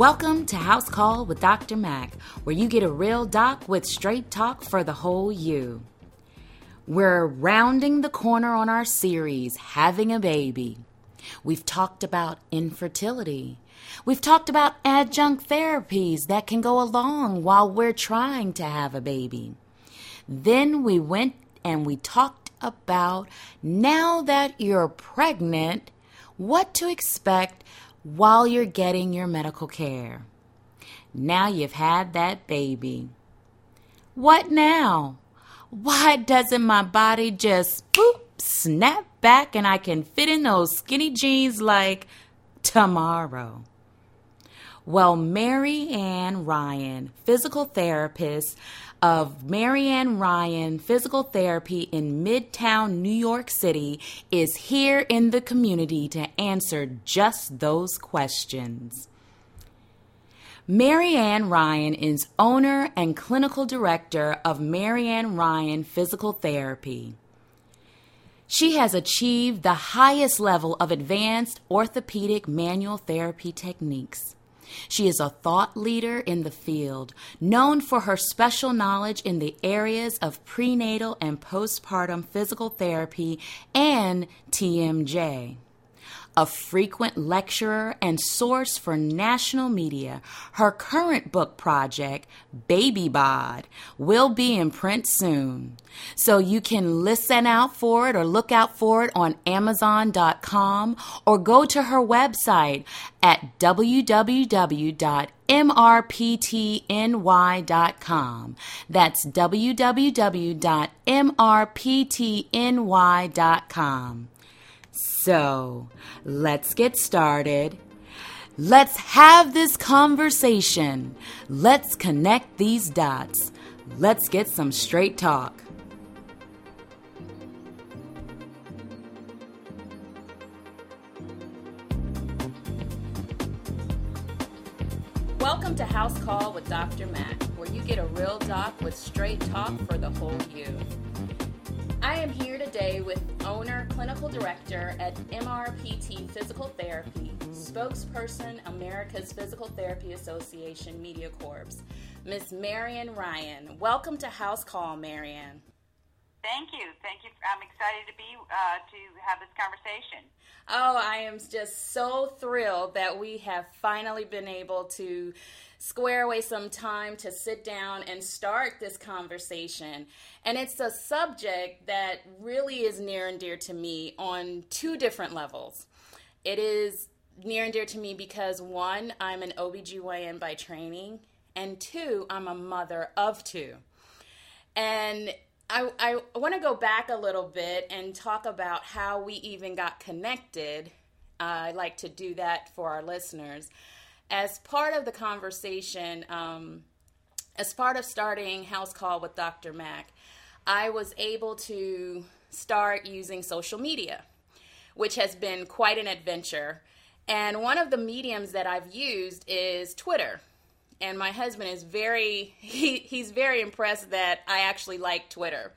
Welcome to House Call with Dr. Mac, where you get a real doc with straight talk for the whole you. We're rounding the corner on our series, Having a Baby. We've talked about infertility. We've talked about adjunct therapies that can go along while we're trying to have a baby. Then we went and we talked about now that you're pregnant, what to expect while you're getting your medical care. Now you've had that baby. What now? Why doesn't my body just boop, snap back and I can fit in those skinny jeans like tomorrow? Well, Marianne Ryan, physical therapist of Marianne Ryan Physical Therapy in Midtown, New York City, is here in the community to answer just those questions. Marianne Ryan is owner and clinical director of Marianne Ryan Physical Therapy. She has achieved the highest level of advanced orthopedic manual therapy techniques. She is a thought leader in the field, known for her special knowledge in the areas of prenatal and postpartum physical therapy and TMJ a frequent lecturer and source for national media. Her current book project, Baby Bod, will be in print soon. So you can listen out for it or look out for it on Amazon.com or go to her website at www.mrptny.com. That's www.mrptny.com. So let's get started. Let's have this conversation. Let's connect these dots. Let's get some straight talk. Welcome to House Call with Dr. Mac, where you get a real doc with straight talk for the whole you. I am here today with owner, clinical director at MRPT Physical Therapy, spokesperson, America's Physical Therapy Association Media Corps, Miss Marian Ryan. Welcome to House Call, Marian. Thank you. Thank you. I'm excited to be uh, to have this conversation. Oh, I am just so thrilled that we have finally been able to square away some time to sit down and start this conversation. And it's a subject that really is near and dear to me on two different levels. It is near and dear to me because one, I'm an OBGYN by training, and two, I'm a mother of two. And I, I want to go back a little bit and talk about how we even got connected. Uh, I like to do that for our listeners as part of the conversation, um, as part of starting House Call with Dr. Mac, I was able to start using social media, which has been quite an adventure. And one of the mediums that I've used is Twitter. And my husband is very he, he's very impressed that I actually like Twitter.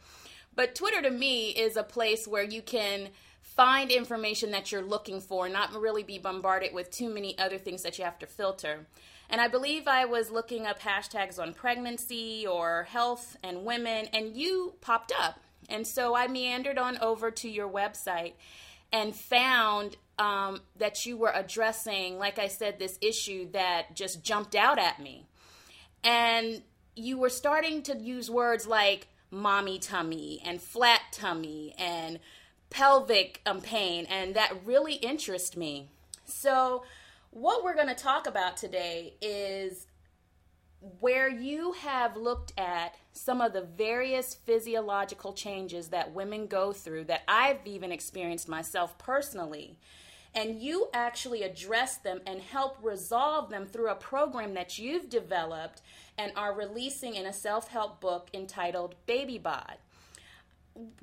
But Twitter to me is a place where you can find information that you're looking for, not really be bombarded with too many other things that you have to filter. And I believe I was looking up hashtags on pregnancy or health and women, and you popped up. And so I meandered on over to your website and found um, that you were addressing, like I said, this issue that just jumped out at me. And you were starting to use words like mommy tummy and flat tummy and pelvic um, pain, and that really interests me. So, what we're going to talk about today is where you have looked at some of the various physiological changes that women go through that I've even experienced myself personally. And you actually address them and help resolve them through a program that you've developed and are releasing in a self help book entitled Baby Bod.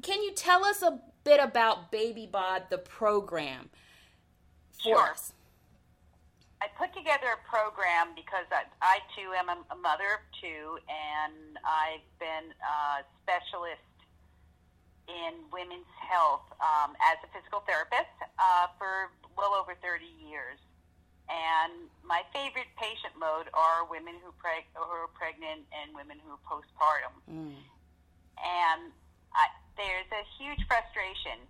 Can you tell us a bit about Baby Bod, the program, for sure. us? I put together a program because I, I too am a, mother of two, and I've been a specialist in women's health um, as a physical therapist uh, for well over 30 years. And my favorite patient mode are women who, preg- who are pregnant and women who are postpartum. Mm. And I, there's a huge frustration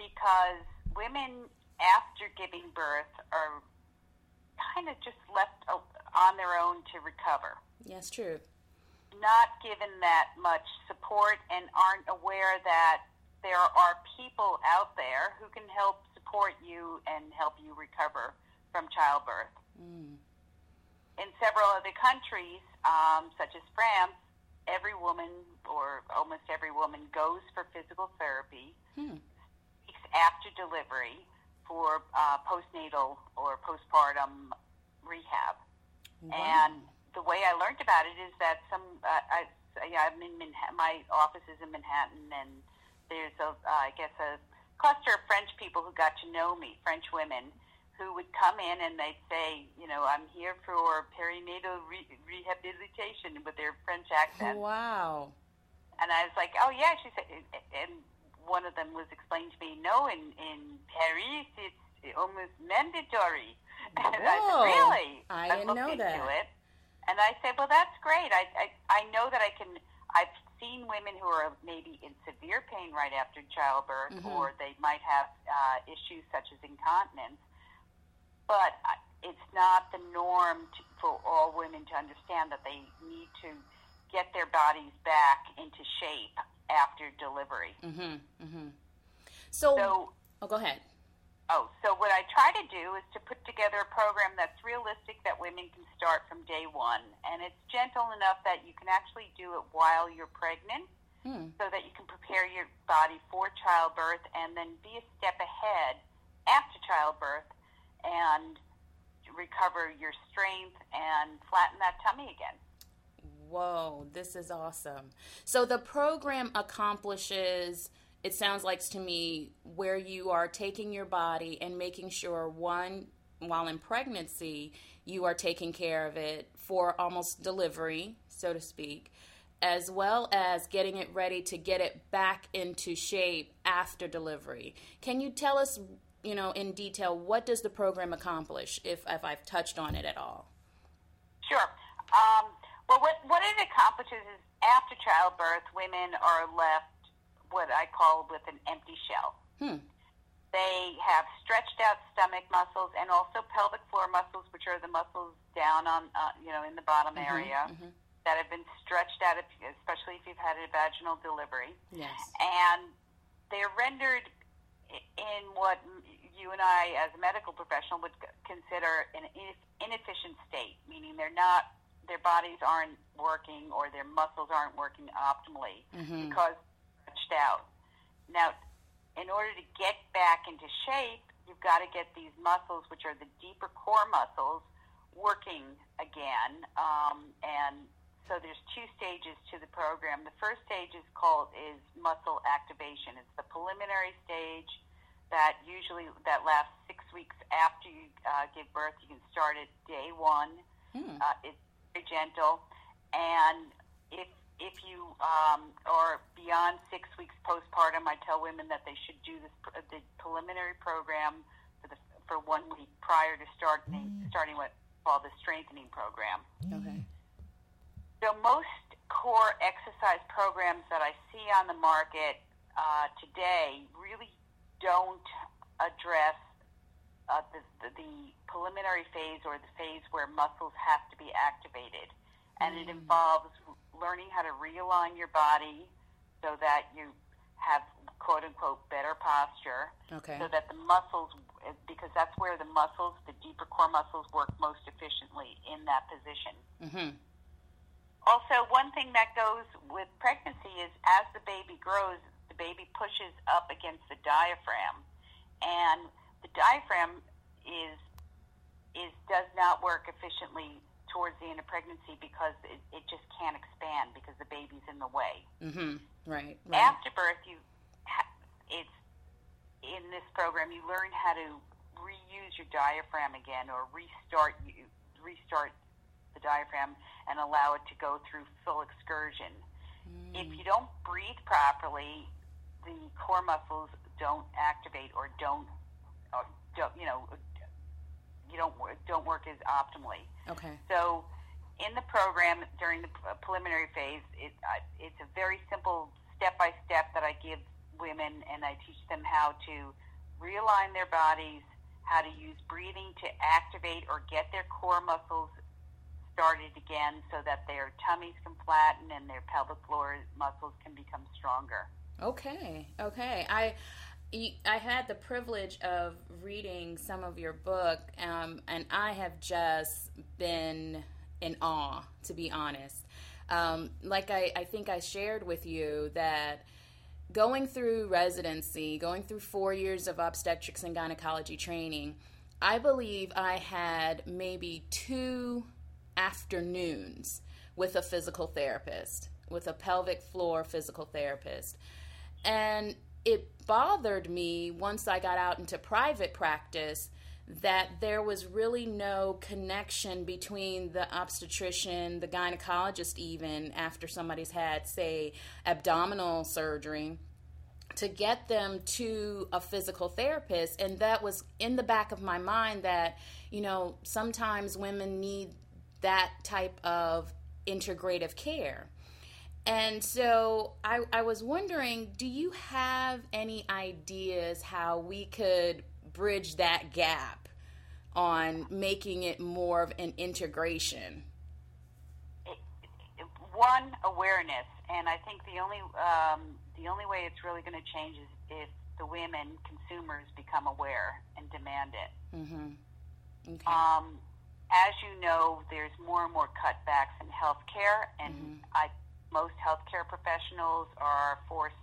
because women after giving birth are kind of just left on their own to recover, Yes, true. not given that much support, and aren't aware that there are people out there who can help support you and help you recover from childbirth. Mm. In several other countries, um, such as France, every woman or almost every woman goes for physical therapy Hmm. weeks after delivery for uh, postnatal or postpartum rehab. Wow. And the way I learned about it is that some, uh, I, yeah, I'm in Manhattan, my office is in Manhattan, and there's a, uh, I guess, a cluster of French people who got to know me, French women, who would come in and they'd say, you know, I'm here for perinatal re- rehabilitation with their French accent. Wow. And I was like, oh yeah, she said, and one of them was explaining to me, no, in in Paris it's almost mandatory. And I said, really? I didn't know that. it, and I said, well, that's great. I, I I know that I can. I've seen women who are maybe in severe pain right after childbirth, Mhm. or they might have uh, issues such as incontinence, but it's not the norm to, for all women to understand that they need to get their bodies back into shape after delivery. Mm-hmm. Mm-hmm. So, So, oh, go ahead. oh, so what I try to do is to put together a program that's realistic that women can start from day one, and it's gentle enough that you can actually do it while you're pregnant, Hmm. so that you can prepare your body for childbirth, and then be a step ahead after childbirth, and recover your strength and flatten that tummy again. Whoa, this is awesome. So the program accomplishes, it sounds like to me, where you are taking your body and making sure, one, while in pregnancy, you are taking care of it for almost delivery, so to speak, as well as getting it ready to get it back into shape after delivery. Can you tell us, you know, in detail, what does the program accomplish, if, if I've touched on it at all? Sure. Um, well, what, what it accomplishes is after childbirth, women are left what I call with an empty shell. Hmm. They have stretched out stomach muscles and also pelvic floor muscles, which are the muscles down on, uh, you know, in the bottom Mhm, area mhm. that have been stretched out, if, especially if you've had a vaginal delivery. Yes. And they're rendered in what you and I, as a medical professional, would consider an inefficient state, meaning they're not, their bodies aren't working or their muscles aren't working optimally Mhm. because they're stretched out. Now, in order to get back into shape, you've got to get these muscles, which are the deeper core muscles, working again. Um, and so there's two stages to the program. The first stage is called is muscle activation. It's the preliminary stage that usually that lasts six weeks after you uh, give birth. You can start at day one. Hmm. Uh, it's very gentle, and if if you um, are beyond six weeks postpartum, I tell women that they should do this the preliminary program for the for one week prior to starting starting what called the strengthening program. Okay. So most core exercise programs that I see on the market uh, today really don't address uh, the, the, the preliminary phase or the phase where muscles have to be activated. And it involves learning how to realign your body so that you have quote unquote better posture Okay. so that the muscles, because that's where the muscles, the deeper core muscles, work most efficiently in that position. Mm-hmm. Also, one thing that goes with pregnancy is as the baby grows, the baby pushes up against the diaphragm, and the diaphragm is is does not work efficiently towards the end of pregnancy because it, it just can't expand because the baby's in the way. Mm-hmm. Right. Right. After birth, you ha- it's in this program you learn how to reuse your diaphragm again or restart you restart the diaphragm and allow it to go through full excursion. If you don't breathe properly, the core muscles don't activate or don't, don't you know, you don't don't work as optimally. Okay. So, in the program during the preliminary phase, it, uh, it's a very simple step by step that I give women, and I teach them how to realign their bodies, how to use breathing to activate or get their core muscles started again so that their tummies can flatten and their pelvic floor muscles can become stronger. Okay, okay. I I had the privilege of reading some of your book, um, and I have just been in awe, to be honest. Um, like I, I think I shared with you that going through residency, going through four years of obstetrics and gynecology training, I believe I had maybe two afternoons with a physical therapist, with a pelvic floor physical therapist. And it bothered me once I got out into private practice that there was really no connection between the obstetrician, the gynecologist, even after somebody's had, say, abdominal surgery, to get them to a physical therapist. And that was in the back of my mind that, you know, sometimes women need that type of integrative care. And so I, I was wondering do you have any ideas how we could bridge that gap on making it more of an integration? One, awareness. And I think the only, um, the only way it's really going to change is if the women, consumers, become aware and demand it. Mm-hmm. Okay. Um, as you know, there's more and more cutbacks in healthcare, and mm-hmm. I most healthcare professionals are forced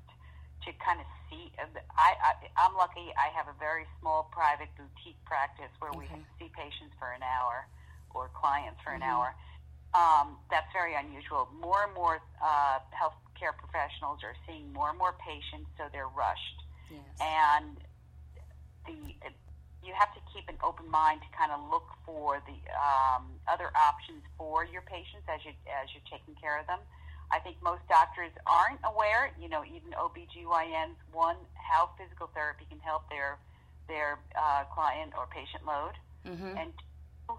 to kind of see. I, I I'm lucky. I have a very small private boutique practice where okay. we see patients for an hour or clients for an mm-hmm. hour. Um, that's very unusual. More and more uh, healthcare professionals are seeing more and more patients, so they're rushed. Yes. And the you have to keep an open mind to kind of look for the um, other options for your patients as you as you're taking care of them. I think most doctors aren't aware, you know, even OBGYNs, one, how physical therapy can help their their uh, client or patient load, mm-hmm. and two,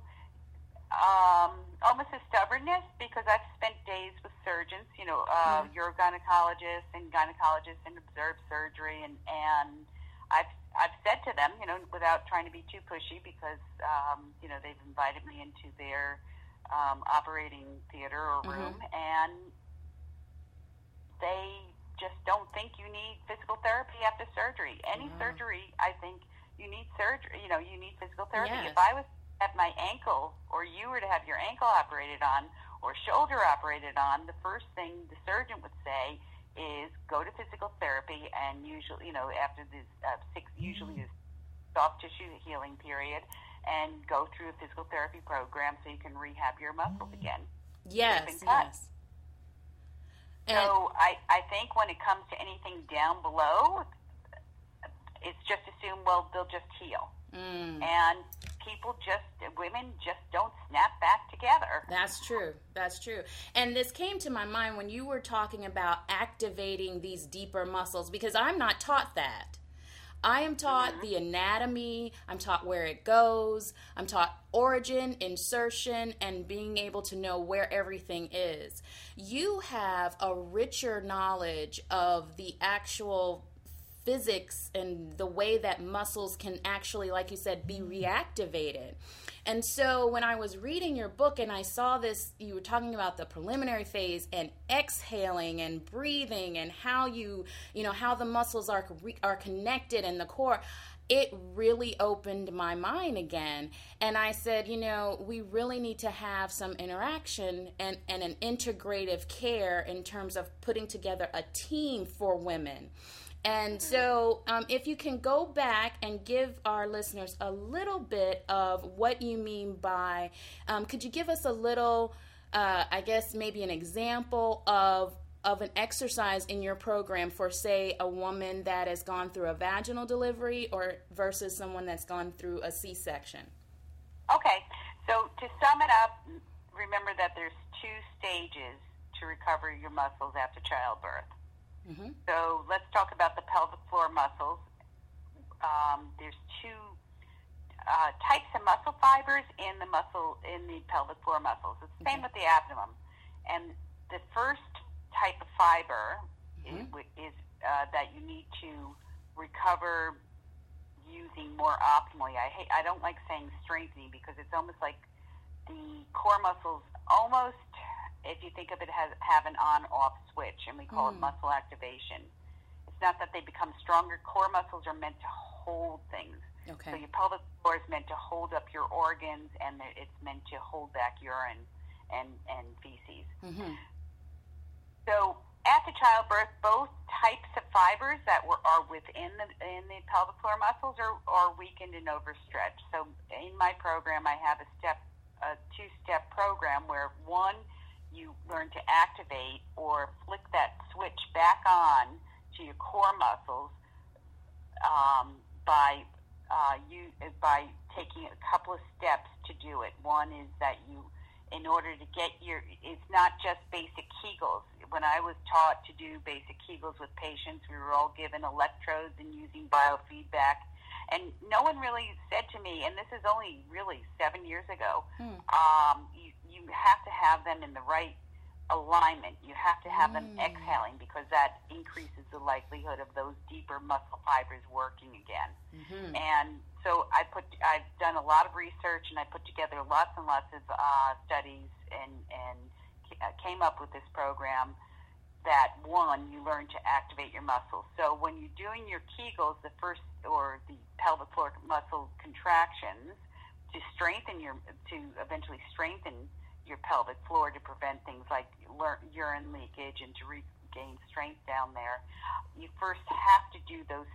um, almost a stubbornness because I've spent days with surgeons, you know, uh, mm-hmm. urogynecologists and gynecologists and observed surgery, and and I've I've said to them, you know, without trying to be too pushy, because um, you know they've invited me into their um, operating theater or mm-hmm. room, mm-hmm. and they just don't think you need physical therapy after surgery. Any mm. surgery, I think you need surgery. You know, you need physical therapy. Yes. If I was at my ankle, or you were to have your ankle operated on, or shoulder operated on, the first thing the surgeon would say is go to physical therapy, and usually, you know, after this uh, six, usually this soft tissue healing period, and go through a physical therapy program so you can rehab your muscles again. Yes, yes. So I, I think when it comes to anything down below, it's just assume well they'll just heal, mm. and people just women just don't snap back together. That's true. That's true. And this came to my mind when you were talking about activating these deeper muscles because I'm not taught that. I am taught the anatomy, I'm taught where it goes, I'm taught origin, insertion, and being able to know where everything is. You have a richer knowledge of the actual physics and the way that muscles can actually, like you said, be reactivated. And so when I was reading your book and I saw this, you were talking about the preliminary phase and exhaling and breathing and how you, you know, how the muscles are are connected in the core. It really opened my mind again. And I said, you know, we really need to have some interaction and, and an integrative care in terms of putting together a team for women and so, um, if you can go back and give our listeners a little bit of what you mean by, um, could you give us a little, uh, I guess, maybe an example of of an exercise in your program for, say, a woman that has gone through a vaginal delivery or versus someone that's gone through a C-section? Okay, so to sum it up, remember that there's two stages to recover your muscles after childbirth. Mm-hmm. So let's talk about the pelvic floor muscles. Um, there's two uh, types of muscle fibers in the muscle in the pelvic floor muscles. It's the same with the abdomen. And the first type of fiber mm-hmm. is, is uh, that you need to recover using more optimally. I hate. I don't like saying strengthening because it's almost like the core muscles almost, if you think of it, has have an on-off switch, and we call mm. it muscle activation. It's not that they become stronger. Core muscles are meant to hold things. Okay. So your pelvic floor is meant to hold up your organs, and it's meant to hold back urine and and feces. Mm-hmm. So after childbirth, both types of fibers that were, are within the in the pelvic floor muscles are, are weakened and overstretched. So in my program, I have a step, a two-step program where one, you learn to activate or flick that switch back on to your core muscles um, by uh, you by taking a couple of steps to do it. One is that you in order to get your, it's not just basic Kegels. When I was taught to do basic Kegels with patients, we were all given electrodes and using biofeedback. And no one really said to me, and this is only really seven years ago, hmm. um, you, you have to have them in the right alignment. You have to have them Mm. exhaling because that increases the likelihood of those deeper muscle fibers working again. Mm-hmm. And so I put, I've done a lot of research and I put together lots and lots of uh, studies and and uh, came up with this program that one you learn to activate your muscles. So when you're doing your Kegels, the first or the pelvic floor muscle contractions to strengthen your to eventually strengthen your pelvic floor to prevent things like urine leakage and to regain strength down there, you first have to do those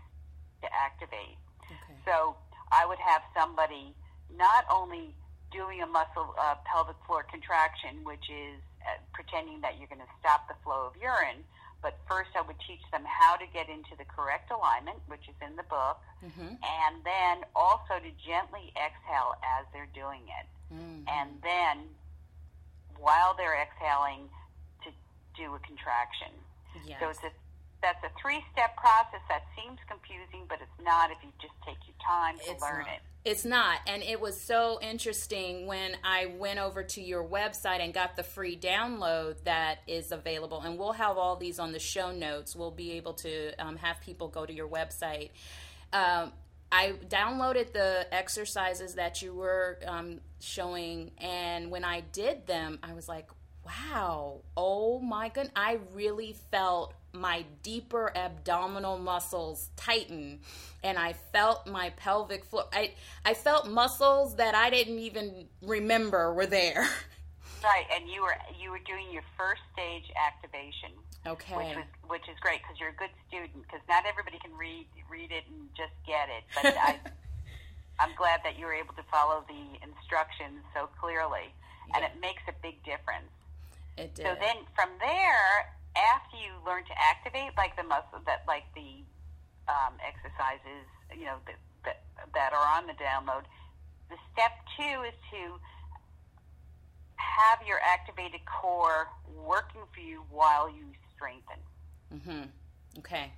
to activate. Okay. So I would have somebody not only doing a muscle uh, pelvic floor contraction, which is uh, pretending that you're going to stop the flow of urine, but first I would teach them how to get into the correct alignment, which is in the book, mm-hmm. and then also to gently exhale as they're doing it. Mm-hmm. And then while they're exhaling to do a contraction. Yes. So it's a that's a three step process that seems confusing, but it's not if you just take your time to It's learn not. it. It's not. And it was so interesting when I went over to your website and got the free download that is available. And we'll have all these on the show notes. We'll be able to um, have people go to your website. Um, I downloaded the exercises that you were um, showing. And when I did them, I was like, wow, oh my goodness. I really felt my deeper abdominal muscles tighten and I felt my pelvic floor. I, I felt muscles that I didn't even remember were there. Right, and you were you were doing your first stage activation, Okay. which was which is great because you're a good student. Because not everybody can read read it and just get it. But I, I'm glad that you were able to follow the instructions so clearly, and it makes a big difference. it did. So then from there, after you learn to activate like the muscle that like the um, exercises, you know, that, that that are on the download, the step two is to have your activated core working for you while you strengthen. mm-hmm. Okay.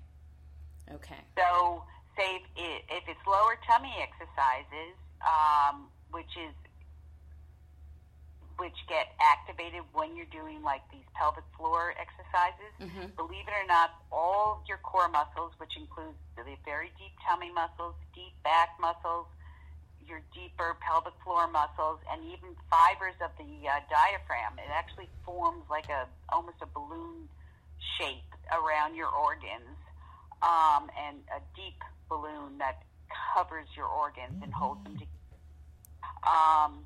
Okay. So, say if, it, if it's lower tummy exercises, um, which is which get activated when you're doing like these pelvic floor exercises. Mhm. Believe it or not, all your core muscles, which includes the very deep tummy muscles, deep back muscles, your deeper pelvic floor muscles, and even fibers of the uh, diaphragm, it actually forms like a almost a balloon shape around your organs, um, and a deep balloon that covers your organs and holds them together. Um,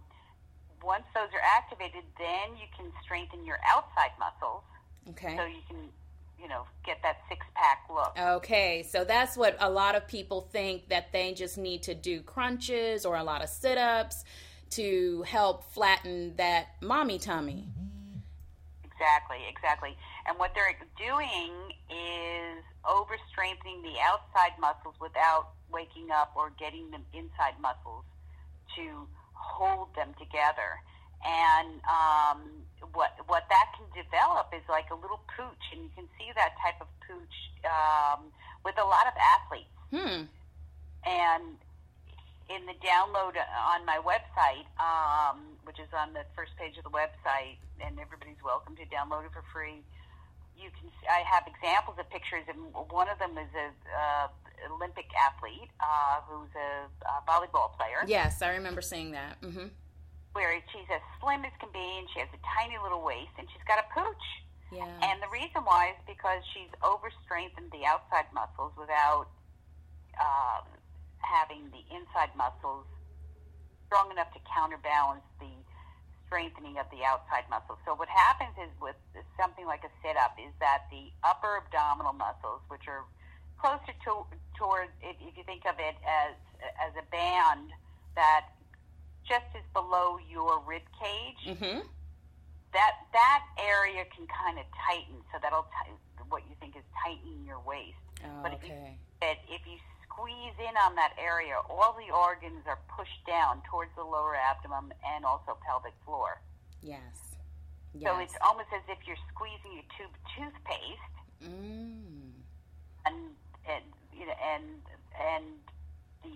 once those are activated, then you can strengthen your outside muscles Okay. so you can, you know, get that six pack look. Okay, so that's what a lot of people think that they just need to do crunches or a lot of sit ups to help flatten that mommy tummy. Exactly, exactly. And what they're doing is over strengthening the outside muscles without waking up or getting the inside muscles to hold them together. And um, what what that can develop is like a little pooch, and you can see that type of pooch um, with a lot of athletes. Hmm. And in the download on my website, um, which is on the first page of the website, and everybody's welcome to download it for free. You can. I have examples of pictures, and one of them is a uh, Olympic athlete uh, who's a, a volleyball player. Yes, I remember seeing that. Mm-hmm. Where she's as slim as can be, and she has a tiny little waist, and she's got a pooch. Yeah. And the reason why is because she's overstrengthened the outside muscles without um, having the inside muscles strong enough to counterbalance the strengthening of the outside muscles. So what happens is with something like a sit-up is that the upper abdominal muscles, which are closer to toward if, if you think of it as as a band that just is below your rib cage. Mm-hmm. That that area can kind of tighten, so that'll t- what you think is tightening your waist. Oh, but if you okay. that if you squeeze in on that area, all the organs are pushed down towards the lower abdomen and also pelvic floor. Yes. So it's almost as if you're squeezing a tube toothpaste, Mm. and and you know, and and the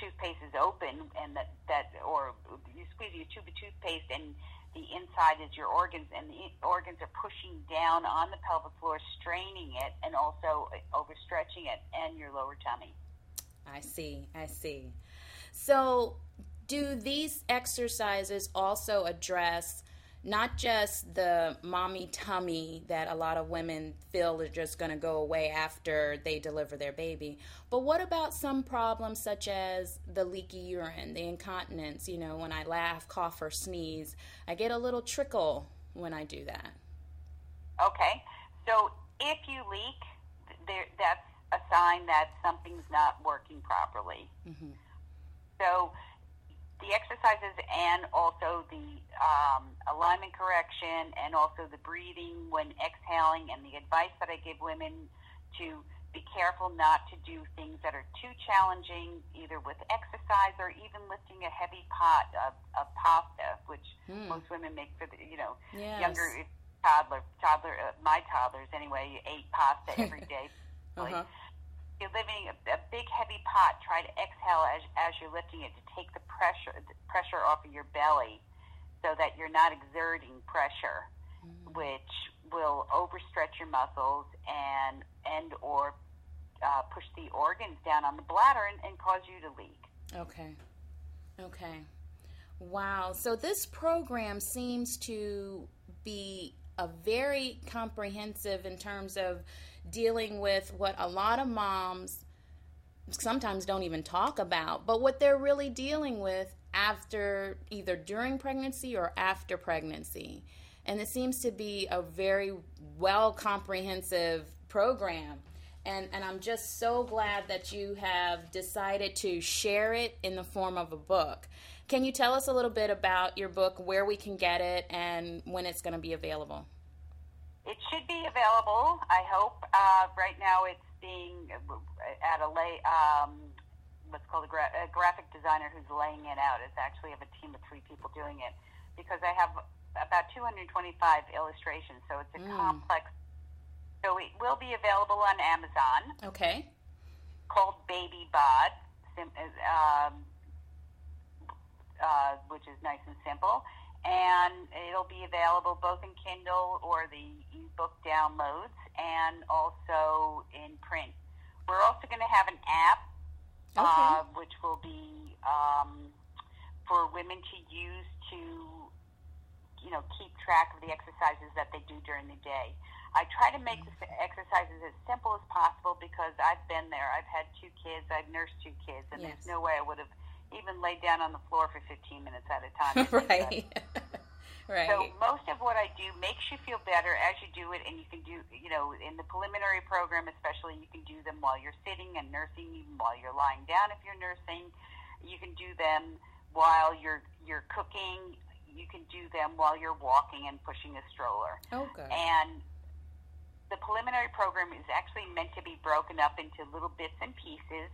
toothpaste is open, and that that or you squeeze your tube of toothpaste, and the inside is your organs, and the organs are pushing down on the pelvic floor, straining it, and also uh, overstretching it, and your lower tummy. I see. I see. So, do these exercises also address not just the mommy tummy that a lot of women feel are just going to go away after they deliver their baby, but what about some problems such as the leaky urine, the incontinence? You know, when I laugh, cough, or sneeze, I get a little trickle when I do that. Okay, so if you leak, there that's a sign that something's not working properly. Mhm. So the exercises and also the um, alignment correction and also the breathing when exhaling and the advice that I give women to be careful not to do things that are too challenging, either with exercise or even lifting a heavy pot of, of pasta, which Hmm. most women make for the you know Yes. younger toddler toddler uh, my toddlers anyway ate pasta every day. Uh-huh. You're lifting a, a big heavy pot. Try to exhale as, as you're lifting it to take the pressure the pressure off of your belly, so that you're not exerting pressure, which will overstretch your muscles and and or uh, push the organs down on the bladder and, and cause you to leak. Okay. Okay. Wow. So this program seems to be a very comprehensive in terms of dealing with what a lot of moms sometimes don't even talk about, but what they're really dealing with after either during pregnancy or after pregnancy. And it seems to be a very well comprehensive program. And, and I'm just so glad that you have decided to share it in the form of a book. Can you tell us a little bit about your book, where we can get it, and when it's going to be available? It should be available. I hope. Uh, right now, it's being at a lay. Um, what's called a, gra- a graphic designer who's laying it out. It's actually have a team of three people doing it because I have about 225 illustrations, so it's a Mm. complex. So it will be available on Amazon Okay. called Baby Bod, um, uh, which is nice and simple. And it'll be available both in Kindle or the ebook downloads and also in print. We're also going to have an app, Okay. uh, which will be um, for women to use to, you know, keep track of the exercises that they do during the day. I try to make the exercises as simple as possible because I've been there. I've had two kids. I've nursed two kids, and Yes. there's no way I would have even laid down on the floor for 15 minutes at a time. to do that. right. right. So most of what I do makes you feel better as you do it, and you can do, you know, in the preliminary program especially, you can do them while you're sitting and nursing, even while you're lying down if you're nursing. You can do them while you're you're cooking. You can do them while you're walking and pushing a stroller. oh, good. And the preliminary program is actually meant to be broken up into little bits and pieces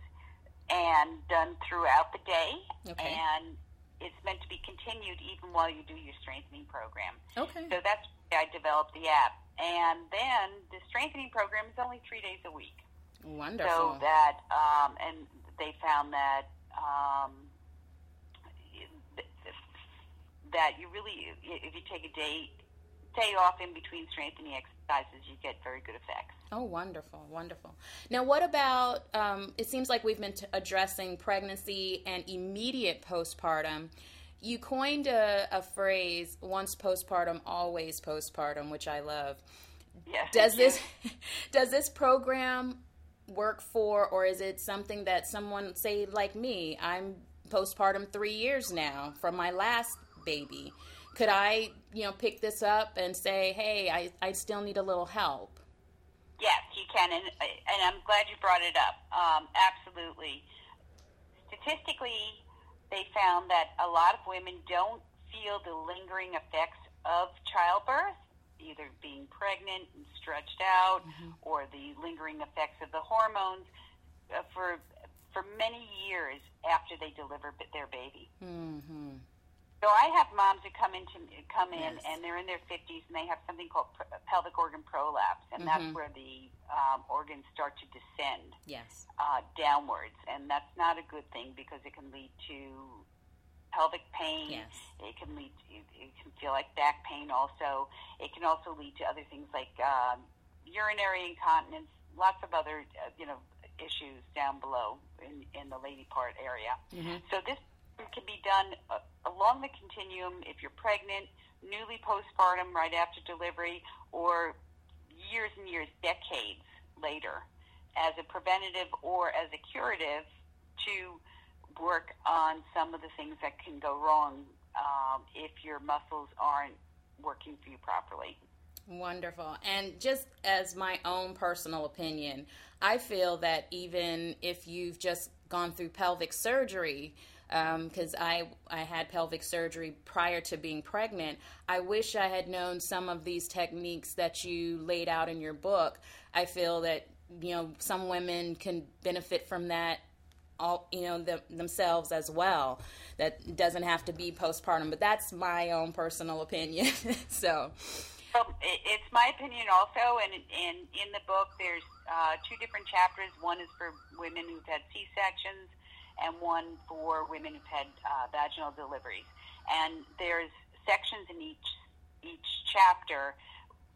and done throughout the day. Okay. And it's meant to be continued even while you do your strengthening program. Okay. So that's why I developed the app. And then the strengthening program is only three days a week. Wonderful. So that, um, and they found that um, that you really, if you take a day day off in between strengthening exercises, you get very good effects. Oh, wonderful, wonderful. Now, what about? Um, it seems like we've been t- addressing pregnancy and immediate postpartum. You coined a, a phrase: "Once postpartum, always postpartum," which I love. Yes. Does this does this program work for, or is it something that someone say like me? I'm postpartum three years now from my last baby. Could I, you know, pick this up and say, hey, I, I still need a little help? Yes, you can, and, and I'm glad you brought it up. Um, absolutely. Statistically, they found that a lot of women don't feel the lingering effects of childbirth, either being pregnant and stretched out, mm-hmm. or the lingering effects of the hormones uh, for for many years after they deliver their baby. Mm-hmm. So I have moms who come into come in yes. and they're in their 50s and they have something called pelvic organ prolapse, and mm-hmm. that's where the um, organs start to descend yes. uh, downwards, and that's not a good thing because it can lead to pelvic pain. Yes. It can lead. To, it can feel like back pain. Also, it can also lead to other things like um, urinary incontinence. Lots of other uh, you know issues down below in in the lady part area. Mm-hmm. So this can be done uh, along the continuum if you're pregnant, newly postpartum, right after delivery, or years and years, decades later, as a preventative or as a curative to work on some of the things that can go wrong um, if your muscles aren't working for you properly. Wonderful. And just as my own personal opinion, I feel that even if you've just gone through pelvic surgery, because um, I I had pelvic surgery prior to being pregnant. I wish I had known some of these techniques that you laid out in your book. I feel that you know some women can benefit from that all you know the, themselves as well that doesn't have to be postpartum but that's my own personal opinion so well, it's my opinion also and, and in the book there's uh, two different chapters one is for women who've had c-sections and one for women who've had uh, vaginal deliveries. And there's sections in each each chapter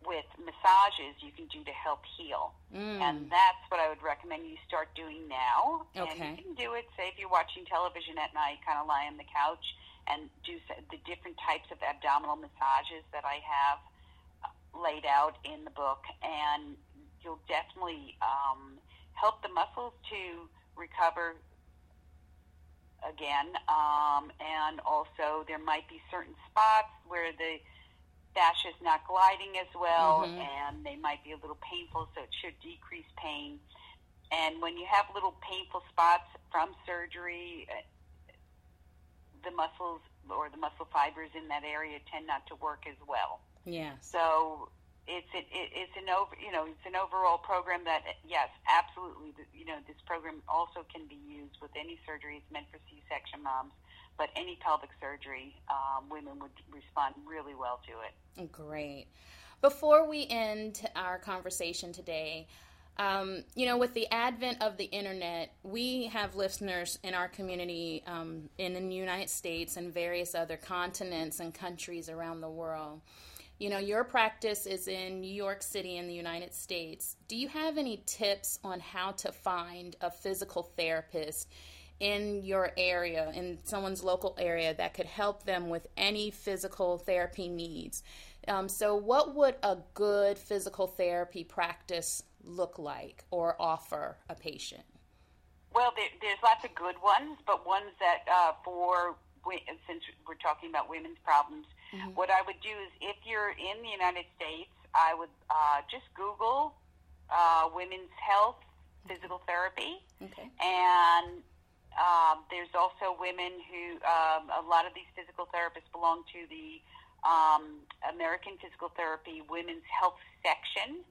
with massages you can do to help heal. Mm. And that's what I would recommend you start doing now. Okay. And you can do it, say, if you're watching television at night, kind of lie on the couch and do the different types of abdominal massages that I have uh, laid out in the book. And you'll definitely um, help the muscles to recover again. Um, and also, there might be certain spots where the fascia is not gliding as well, mm-hmm. and they might be a little painful, so it should decrease pain. And when you have little painful spots from surgery, uh, the muscles or the muscle fibers in that area tend not to work as well. Yeah. So it's it, it's an over you know it's an overall program that yes absolutely you know this program also can be used with any surgery. It's meant for c-section moms but any pelvic surgery um, women would respond really well to it. Great. Before we end our conversation today um, you know, with the advent of the internet, we have listeners in our community um, in the United States and various other continents and countries around the world. You know, your practice is in New York City in the United States. Do you have any tips on how to find a physical therapist in your area, in someone's local area, that could help them with any physical therapy needs? Um, so, what would a good physical therapy practice look like or offer a patient? Well, there, there's lots of good ones, but ones that uh, for since we're talking about women's problems, mm-hmm. what I would do is if you're in the United States, I would uh, just Google uh, women's health physical therapy. Okay. And um, there's also women who, um, a lot of these physical therapists belong to the um, American Physical Therapy Women's Health section,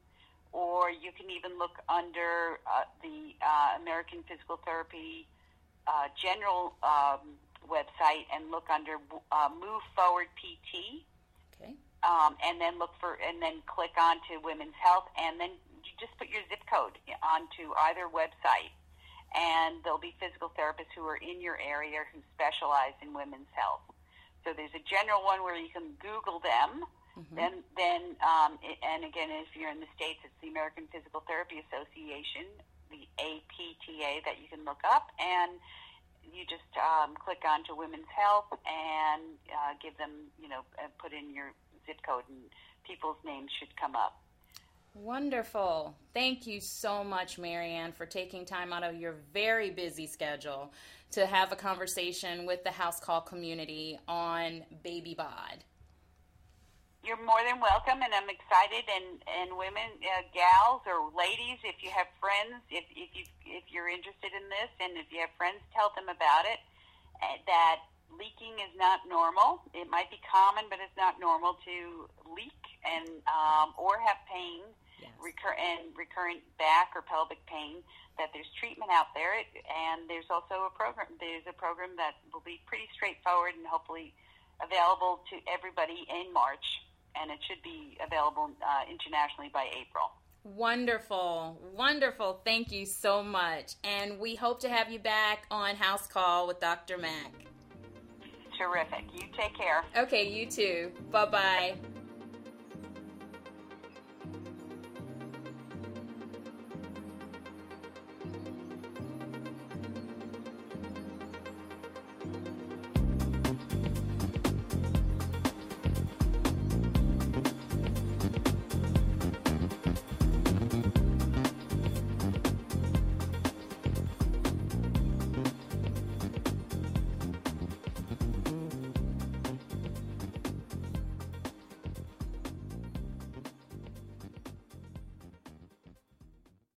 or you can even look under uh, the uh, American Physical Therapy uh, General um, website and look under uh, Move Forward PT. Okay. Um, and then look for, and then click on to Women's Health, and then you just put your zip code onto either website, and there'll be physical therapists who are in your area who specialize in women's health. So there's a general one where you can Google them. Mm-hmm. Then, then, um, and again, if you're in the states, it's the American Physical Therapy Association, the APTA, that you can look up, and you just um, click onto Women's Health and uh, give them, you know, put in your zip code, and people's names should come up. Wonderful. Thank you so much, Marianne, for taking time out of your very busy schedule to have a conversation with the House Call community on Baby Bod. You're more than welcome, and I'm excited. And and women, uh, gals, or ladies, if you have friends, if if you if you're interested in this, and if you have friends, tell them about it. Uh, that leaking is not normal. It might be common, but it's not normal to leak and um, or have pain yes. recur- and recurrent back or pelvic pain, that there's treatment out there, and there's also a program. There's a program that will be pretty straightforward and hopefully available to everybody in March, and it should be available uh, internationally by April. Wonderful, wonderful. Thank you so much. And we hope to have you back on House Call with Dr. Mack. Terrific. You take care. Okay, you too. Bye bye.